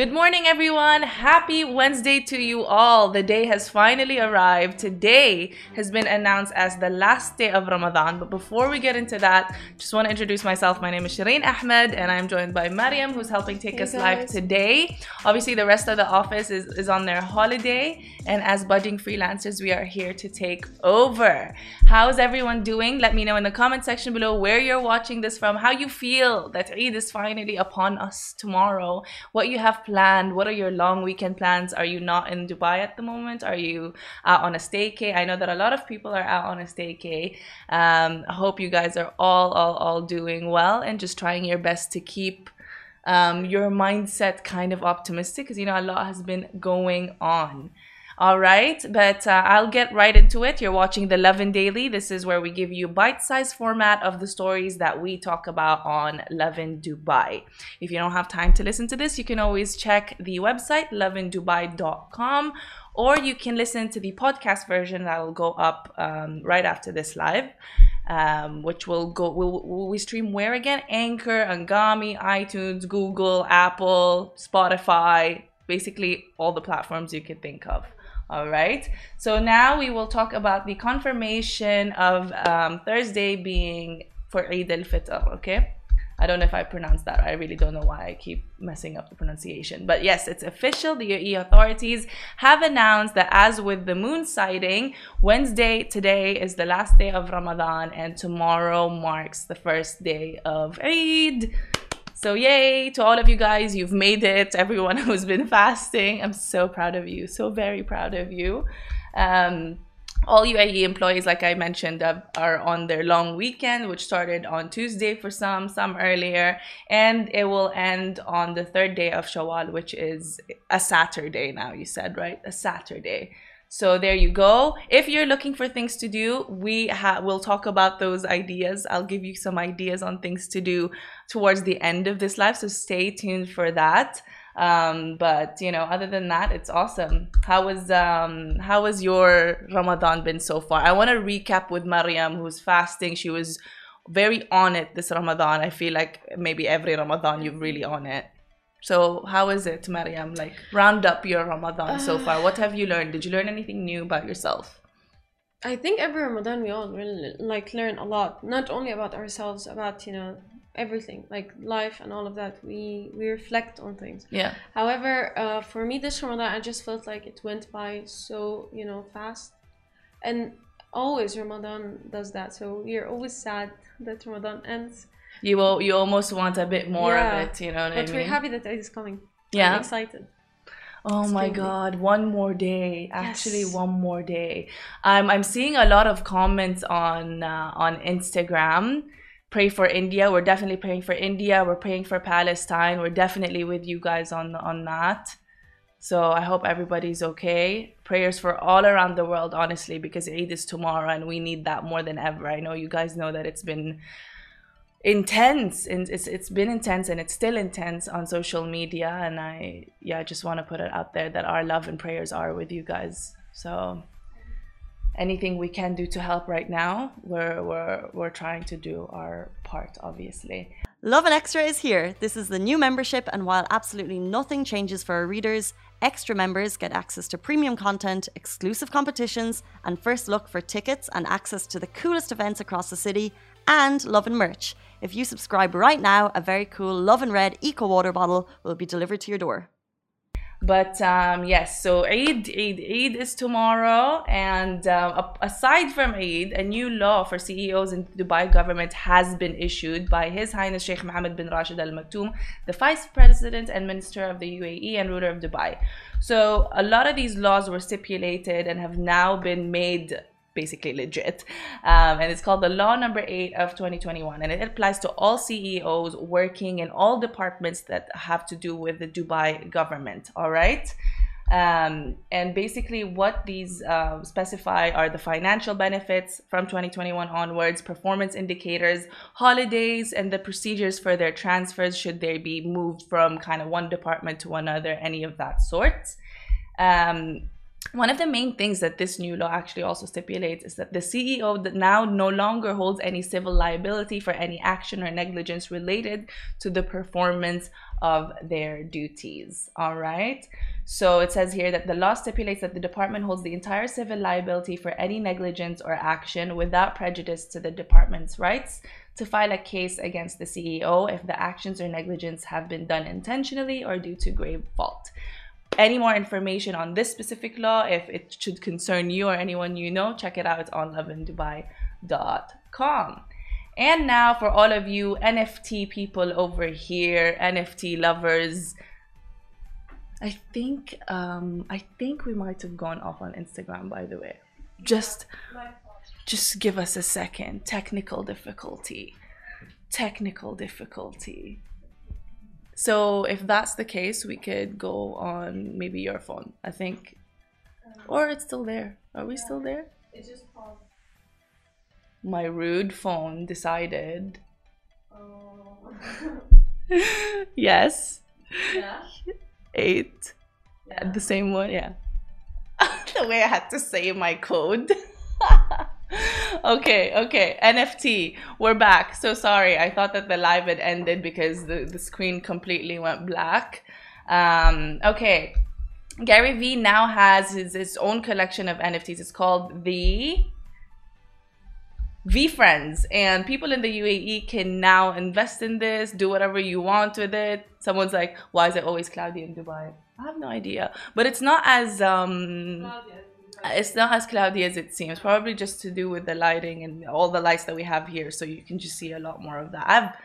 Good morning, everyone. Happy Wednesday to you all. The day has finally arrived. Today has been announced as the last day of Ramadan. But before we get into that, just want to introduce myself. My name is Shireen Ahmed, and I'm joined by Mariam, who's helping take Hey, us live today. Obviously, the rest of the office is, is on their holiday, and as budding freelancers, we are here to take over. How's everyone doing? Let me know in the comment section below where you're watching this from, how you feel that Eid is finally upon us tomorrow, what you have planned, what are your long weekend plans? Are you not in Dubai at the moment? Are you out on a staycay? I know that a lot of people are out on a staycay. Um, I hope you guys are all, all, all doing well and just trying your best to keep um, your mindset kind of optimistic because you know a lot has been going on. All right, but uh, I'll get right into it. You're watching the Lovin Daily. This is where we give you bite-sized format of the stories that we talk about on Lovin Dubai. If you don't have time to listen to this, you can always check the website lovindubai.com or you can listen to the podcast version that will go up um, right after this live um, which will go will, will we stream where again anchor anghami itunes google apple spotify basically all the platforms you could think of all right so now we will talk about the confirmation of um, thursday being for eid al-fitr okay I don't know if I pronounced that. I really don't know why I keep messing up the pronunciation. But yes, it's official. The UAE authorities have announced that as with the moon sighting, Wednesday today is the last day of Ramadan and tomorrow marks the first day of Eid. So yay to all of you guys, you've made it. Everyone who's been fasting, I'm so proud of you. So very proud of you. Um, all UAE employees, like I mentioned, are on their long weekend, which started on Tuesday for some, some earlier, and it will end on the third day of Shawwal, which is a Saturday now, you said, right? A Saturday. So there you go. If you're looking for things to do, we will talk about those ideas. I'll give you some ideas on things to do towards the end of this live, so stay tuned for that. Um but you know other than that it's awesome. How was um how was your ramadan been so far? I want to recap with mariam who's fasting. She was very on it this ramadan. I feel like maybe every ramadan you're really on it so how is it mariam? Like round up your ramadan so far. What have you learned? Did you learn anything new about yourself? I think every Ramadan we all really like learn a lot, not only about ourselves, about you know everything like life and all of that. We we reflect on things. yeah. However, uh, for me this Ramadan, I just felt like it went by so you know fast, and always Ramadan does that. So we are always sad that Ramadan ends, you will you almost want a bit more Yeah, of it you know what but i we're happy that it is coming. Yeah. I'm excited. Oh my god, one more day. Actually, Yes. one more day. Um, I'm seeing a lot of comments on uh, on Instagram. Pray for India. We're definitely praying for India. We're praying for Palestine. We're definitely with you guys on on that. So I hope everybody's okay. Prayers for all around the world, honestly, because Eid is tomorrow and we need that more than ever. I know you guys know that it's been intense and it's it's been intense and it's still intense on social media and I yeah I just want to put it out there that our love and prayers are with you guys so anything we can do to help right now we're we're we're trying to do our part obviously Lovin Extra is here. This is the new membership, and while absolutely nothing changes for our readers, extra members get access to premium content, exclusive competitions, and first look for tickets and access to the coolest events across the city, and Lovin merch. If you subscribe right now, a very cool Lovin Red Eco Water bottle will be delivered to your door. But um, yes, so Eid, Eid, Eid is tomorrow, and a- aside from Eid, a new law for CEOs in the Dubai government has been issued by His Highness Sheikh Mohammed bin Rashid Al Maktoum, the Vice President and Minister of the UAE and ruler of Dubai. So a lot of these laws were stipulated and have now been made basically legit. Um, and it's called the Law Number 8 of 2021. And it applies to all CEOs working in all departments that have to do with the Dubai government. All right. Um, and basically, what these uh, specify are the financial benefits from 2021 onwards, performance indicators, holidays, and the procedures for their transfers should they be moved from kind of one department to another, any of that sort. Um, one of the main things that this new law actually also stipulates is that the CEO now no longer holds any civil liability for any action or negligence related to the performance of their duties. All right. So it says here that the law stipulates that the department holds the entire civil liability for any negligence or action without prejudice to the department's rights to file a case against the CEO if the actions or negligence have been done intentionally or due to grave fault any more information on this specific law, if it should concern you or anyone you know, check it out. On lovindubai.com. And now for all of you NFT people over here, NFT lovers, I think um, I think we might have gone off on Instagram by the way. Just just give us a second. Technical difficulty. Technical difficulty. So if that's the case, we could go on maybe your phone. I think, um, or it's still there. Are we still there? It just paused. My rude phone decided. Oh. yes, yeah. eight. Yeah. The same one, yeah. the way I had to say my code. Okay, okay. NFT. We're back. So sorry. I thought that the live had ended because the, the screen completely went black. Um, okay. Gary Vee now has his, his own collection of NFTs. It's called the VeeFriends, and people in the UAE can now invest in this, do whatever you want with it. Someone's like, "Why is it always cloudy in Dubai?" I have no idea, but it's not as um, it's not as cloudy as it seems. Probably just to do with the lighting and all the lights that we have here, so you can just see a lot more of that. I have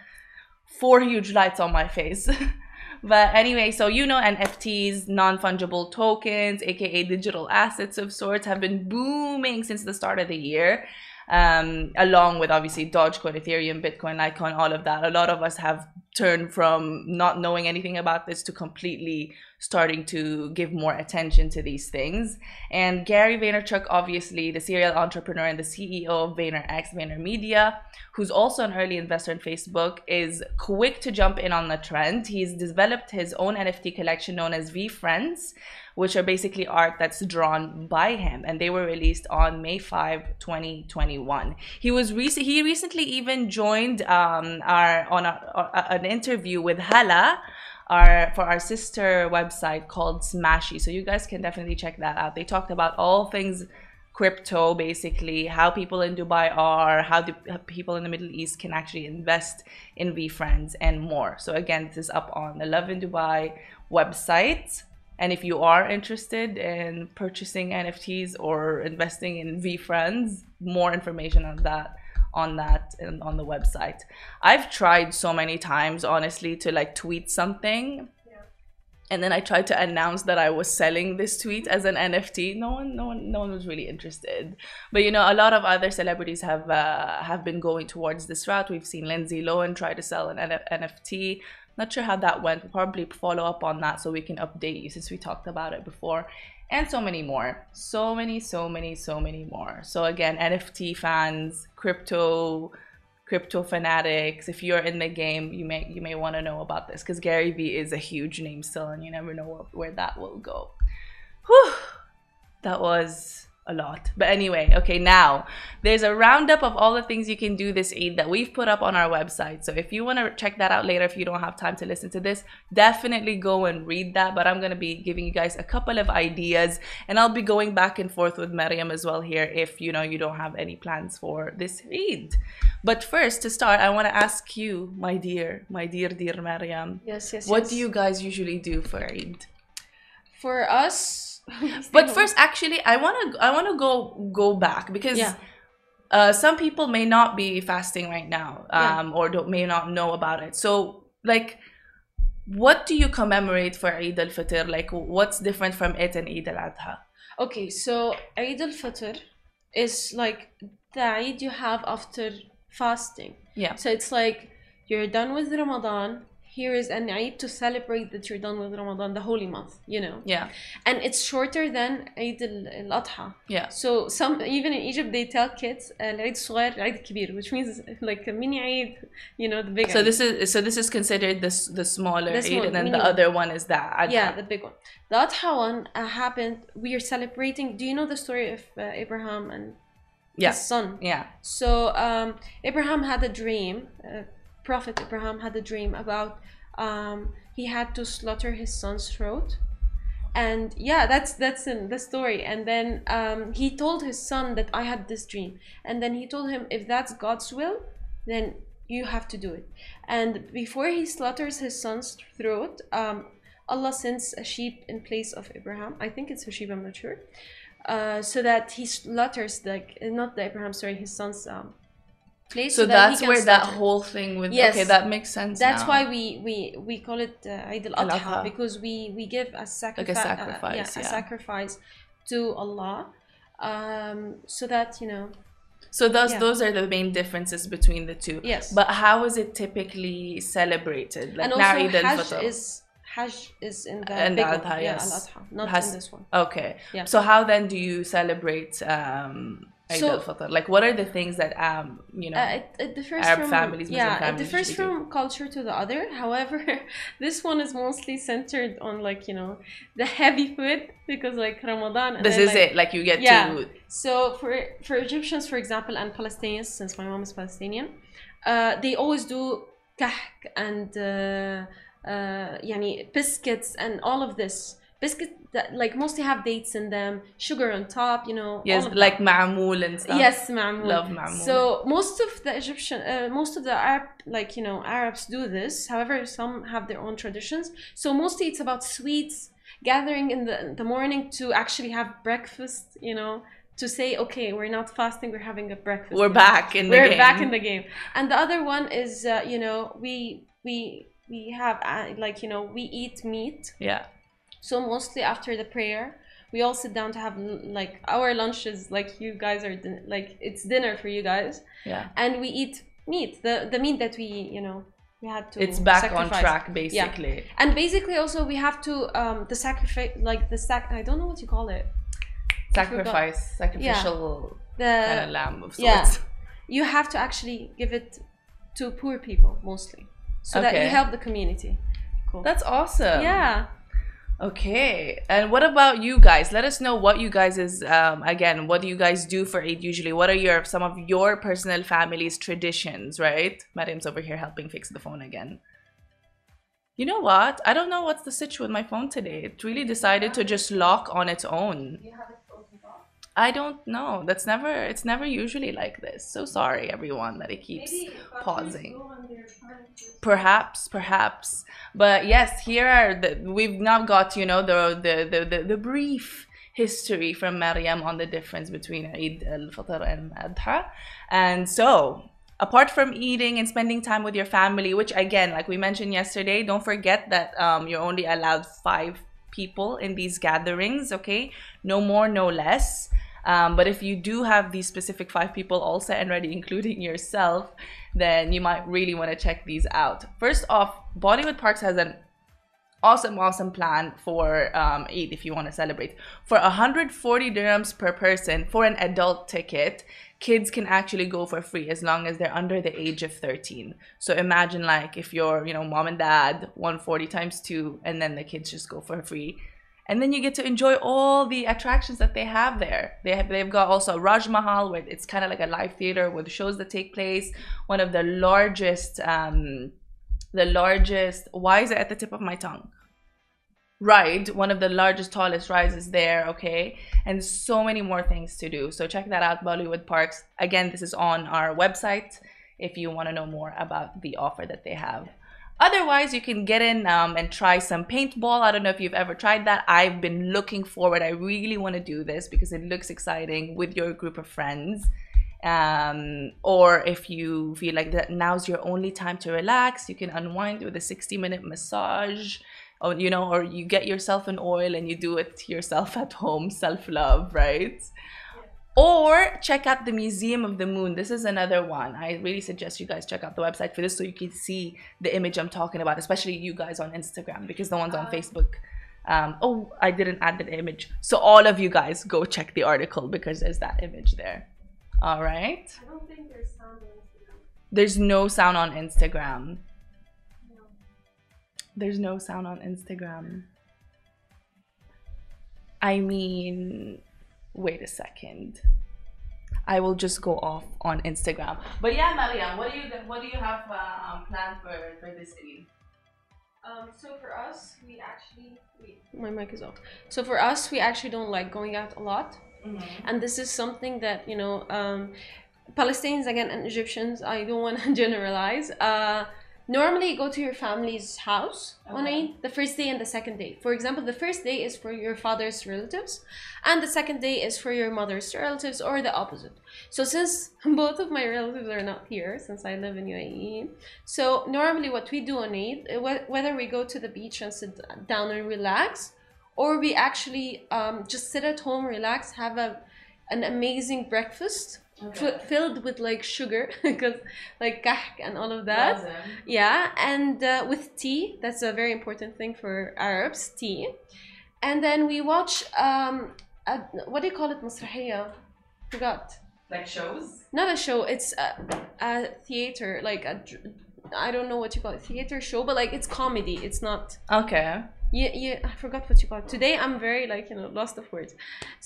four huge lights on my face. but anyway, so you know NFTs, non-fungible tokens, aka digital assets of sorts, have been booming since the start of the year. Um, along with obviously Dogecoin, Ethereum, Bitcoin, Litecoin, all of that. A lot of us have turned from not knowing anything about this to completely starting to give more attention to these things. And Gary Vaynerchuk, obviously the serial entrepreneur and the CEO of VaynerX, VaynerMedia, who's also an early investor in Facebook, is quick to jump in on the trend. He's developed his own NFT collection known as VeeFriends, which are basically art that's drawn by him, and they were released on May 5, 2021. He was rec- he recently even joined um, our on a, a, an interview with Hala our for our sister website called Smashi. So you guys can definitely check that out. They talked about all things crypto basically how people in dubai are how the people in the middle east can actually invest in VeeFriends and more so again this is up on the lovin dubai website and if you are interested in purchasing nfts or investing in VeeFriends more information on that on that and on the website. I've tried so many times, honestly, to like tweet something. And then I tried to announce that I was selling this tweet as an NFT. No one, no one, no one was really interested. But you know, a lot of other celebrities have uh, have been going towards this route. We've seen Lindsay Lohan try to sell an NF- NFT. Not sure how that went. We'll probably follow up on that so we can update you since we talked about it before and so many more. So many, so many, so many more. So again, NFT fans, crypto, crypto fanatics. If you're in the game, you may you may want to know about this because Gary Vee is a huge name still, and you never know where, that will go. Whew, that was a lot. But anyway, okay, now there's a roundup of all the things you can do this Eid that we've put up on our website. So if you want to check that out later, if you don't have time to listen to this, definitely go and read that. But I'm going to be giving you guys a couple of ideas and I'll be going back and forth with Mariam as well here if you know you don't have any plans for this Eid. But first, to start, I want to ask you, my dear, my dear, dear Mariam. Yes, yes. What yes. do you guys usually do for Eid? For us. but first actually i want to i want to go go back because Yeah. uh, some people may not be fasting right now Yeah. um, or don't, may not know about it so like what do you commemorate for eid al-fitr like what's different from it and eid al-adha Okay, so Eid al-Fitr is like the Eid you have after fasting. yeah So it's like you're done with Ramadan, here is an Eid to celebrate that you're done with Ramadan, the holy month, you know. Yeah. And it's shorter than Eid al Adha. Yeah. So some even in Egypt they tell kids uh, Eid Sugar, Eid Kibir, which means like a mini Eid, you know, the big. So this is so this is considered the the smaller the small, Eid, and then the other one is that. Yeah, the big one. The Adha one uh, happened. We are celebrating. Do you know the story of uh, Abraham and yeah. his son. Yeah. So um, Abraham had a dream. Uh, Prophet Abraham had a dream about um, he had to slaughter his son's throat, and yeah, that's that's in the story. And then um, he told his son that I had this dream, and then he told him if that's God's will, then you have to do it. And before he slaughters his son's throat, um, Allah sends a sheep in place of Abraham. I think it's a sheep. I'm not sure. Uh, so that he slaughters like not the Abraham, sorry, his son's um, place. So, that that's where that slaughter. whole thing with Yes. okay, that makes sense. That's now. why we we we call it uh, Eid al Al-Adha. Because we we give a sacrifice, sacrifice, yeah, yeah. a sacrifice to Allah, um, so that you know. So those Yeah. those are the main differences between the two. Yes. But how is it typically celebrated? Like and also Eid al-Fitr. is Hajj is in the And big the one, Adha, yeah. Al Adha, not Has- in this one. Okay. Yeah. So how then do you celebrate um So-? Like what are the things that um you know Uh, it, it differs Arab from families, Muslim yeah, it families differs usually do. from culture to the other. However, this one is mostly centered on like you know the heavy food because like Ramadan. And this then, is like, it. Like you get yeah. to So for for Egyptians, for example, and Palestinians, since my mom is Palestinian, uh, they always do kahk and uh, uh, yani biscuits and all of this. Biscuits that like mostly have dates in them, sugar on top, you know. yes, like that. ma'moul and stuff. Yes, ma'moul. Love ma'moul. So most of the Egyptian, uh, most of the Arab, like you know, Arabs do this. However, some have their own traditions. So mostly it's about sweets, gathering in the the morning to actually have breakfast. You know, to say, okay, we're not fasting, we're having a breakfast. We're back in the We're game. back in the game. And the other one is, uh, you know, we we we have uh, like you know we eat meat. Yeah. So mostly after the prayer, we all sit down to have like our lunches, like you guys are like it's dinner for you guys, Yeah. and we eat meat, the the meat that we you know we had to. It's back on track basically. Yeah. And basically, also we have to um the sacrifice like the sac I don't know what you call it Sacrifice, sacrificial the kind of lamb of sorts. yeah you have to actually give it to poor people mostly so that you help the community. Cool. That's awesome. yeah. Okay. And what about you guys? Let us know what you guys is um again, what do you guys do for Eid usually? What are your some of your personal family's traditions, right? Mariam's over here helping fix the phone again. You know what? I don't know what's the situation with my phone today. It really decided to just lock on its own. I don't know. That's never it's never usually like this. So sorry everyone that it keeps pausing. Perhaps, perhaps. But yes, here are the we've now got, you know, the the the, the, the brief history from Maryam on the difference between Eid al-Fitr and Adha. And so, apart from eating and spending time with your family, which again, like we mentioned yesterday, don't forget that um, you're only allowed five people in these gatherings, okay? No more, no less. Um, but if you do have these specific five people all set and ready, including yourself, then you might really want to check these out. First off, Bollywood Parks has an awesome, awesome plan for um, Eid if you want to celebrate. For 140 dirhams per person for an adult ticket, kids can actually go for free as long as they're under the age of 13. So imagine like if you're, you know, mom and dad, 140 times two, and then the kids just go for free. And then you get to enjoy all the attractions that they have there. They have, they've got also Raj Mahal, where it's kind of like a live theater with shows that take place. One of the largest, um, the largest. Why is it at the tip of my tongue? Ride, one of the largest, tallest rides is there. Okay, and so many more things to do. So check that out, Bollywood Parks. Again, this is on our website if you want to know more about the offer that they have. Otherwise, you can get in um, and try some paintball. I don't know if you've ever tried that. I've been looking forward. I really want to do this because it looks exciting with your group of friends. Um, or if you feel like that now's your only time to relax, you can unwind with a 60 minute massage. Or, you know, or you get yourself an oil and you do it yourself at home, self love, right? Or check out the Museum of the Moon. This is another one. I really suggest you guys check out the website for this so you can see the image I'm talking about, especially you guys on Instagram because the ones on Facebook. Um, oh, I didn't add the image. So all of you guys go check the article because there's that image there. All right. I don't think there's sound on Instagram. There's no sound on Instagram. There's no sound on Instagram. I mean, wait a second. I will just go off on Instagram. But yeah, Mariam, what do you what do you have uh, planned for for this city? Um, so for us, we actually wait, my mic is off. So for us, we actually don't like going out a lot, and this is something that you know, um, Palestinians again and Egyptians. I don't want to generalize. Uh, normally, you go to your family's house on Okay. Eid, the first day and the second day. For example, the first day is for your father's relatives, and the second day is for your mother's relatives, or the opposite. So since both of my relatives are not here, since I live in UAE, so normally what we do on Eid, uh, whether we go to the beach and sit down and relax, or we actually um, just sit at home, relax, have a an amazing breakfast f- filled with like sugar, because like kahk and all of that. Yeah, and uh, with tea, that's a very important thing for Arabs, tea. And then we watch um, a, what do you call it, مسرحية? Forgot. Like shows? Not a show. It's a, a theater, like a. dr- I don't know what you call it, theater show, but like it's comedy. It's not. Okay. Yeah, yeah. I forgot what you call it. Today I'm very like you know lost of words.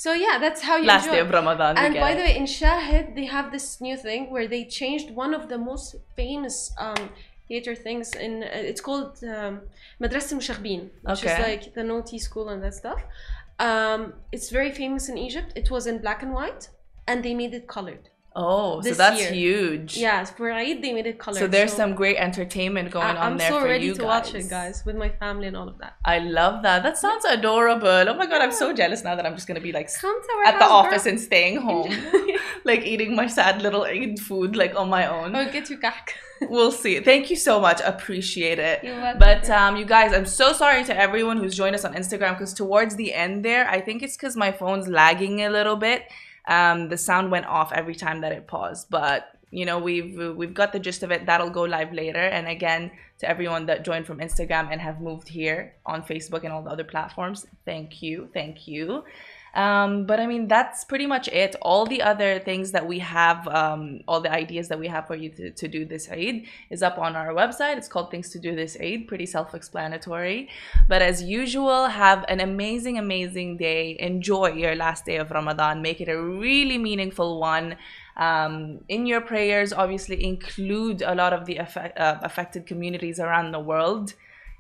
So yeah, that's how you Last enjoy. day of Ramadan. And by the way, in Shahid, they have this new thing where they changed one of the most famous um, theater things. In uh, it's called um, Madrasa which is like the naughty school and that stuff. Um, it's very famous in Egypt. It was in black and white, and they made it colored. Oh, so that's year. huge. Yes, for Eid they made it colored. So there's some great entertainment going I- on I'm there so ready you to watch it, guys, with my family and all of that. I love that. That sounds adorable. Oh my god, I'm so jealous now that I'm just gonna be like at the office girl. and staying home, like eating my sad little Eid food like on my own. I'll get you back. We'll see. Thank you so much. Appreciate it. You're welcome. But um, you guys, I'm so sorry to everyone who's joined us on Instagram because towards the end there, I think it's because my phone's lagging a little bit. Um, the sound went off every time that it paused, but you know we've we've got the gist of it. That'll go live later. And again, to everyone that joined from Instagram and have moved here on Facebook and all the other platforms, thank you, thank you. Um, but I mean, that's pretty much it. All the other things that we have, um, all the ideas that we have for you to, to do this Eid is up on our website. It's called Things to Do This Eid, pretty self explanatory. But as usual, have an amazing, amazing day. Enjoy your last day of Ramadan. Make it a really meaningful one. Um, in your prayers, obviously, include a lot of the affect, uh, affected communities around the world.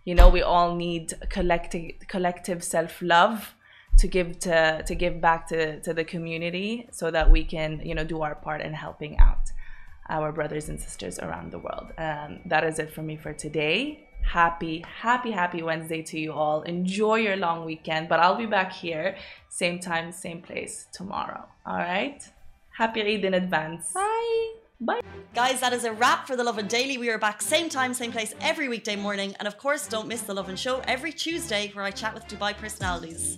You know, we all need collective, collective self love to give to to give back to to the community so that we can you know do our part in helping out our brothers and sisters around the world um, that is it for me for today happy happy happy wednesday to you all enjoy your long weekend but i'll be back here same time same place tomorrow all right happy eid in advance Bye. bye Guys, that is a wrap for The Lovin Daily. We are back same time, same place every weekday morning. And of course, don't miss The Lovin Show every Tuesday where I chat with Dubai personalities.